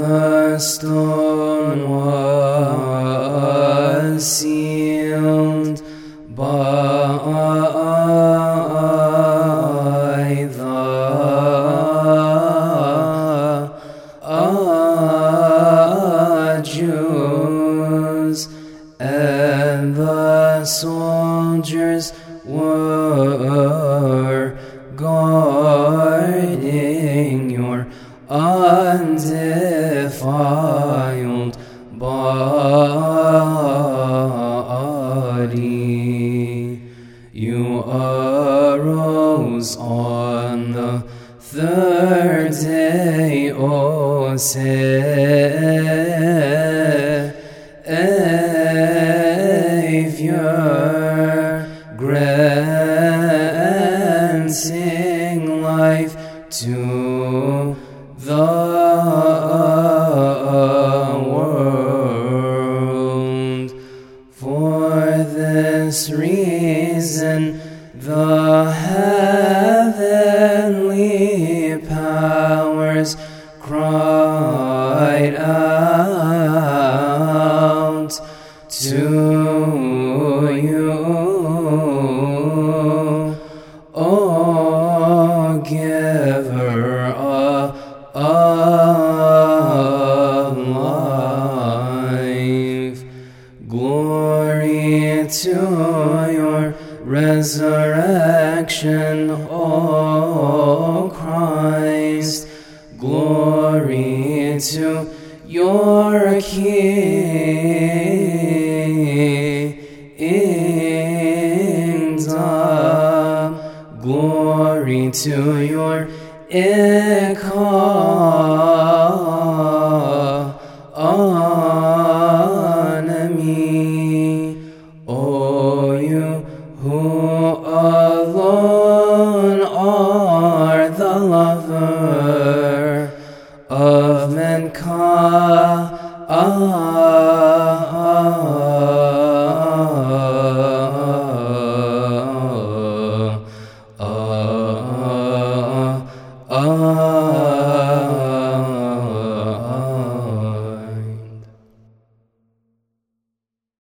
the stone your undefiled body. You arose on the third day, O Savior, granting life to the world. For this reason, the heavenly powers cried out to you, O giver to your resurrection, O Christ. Glory to your kingdom. Glory to your economy. O you who alone are the lover of mankind.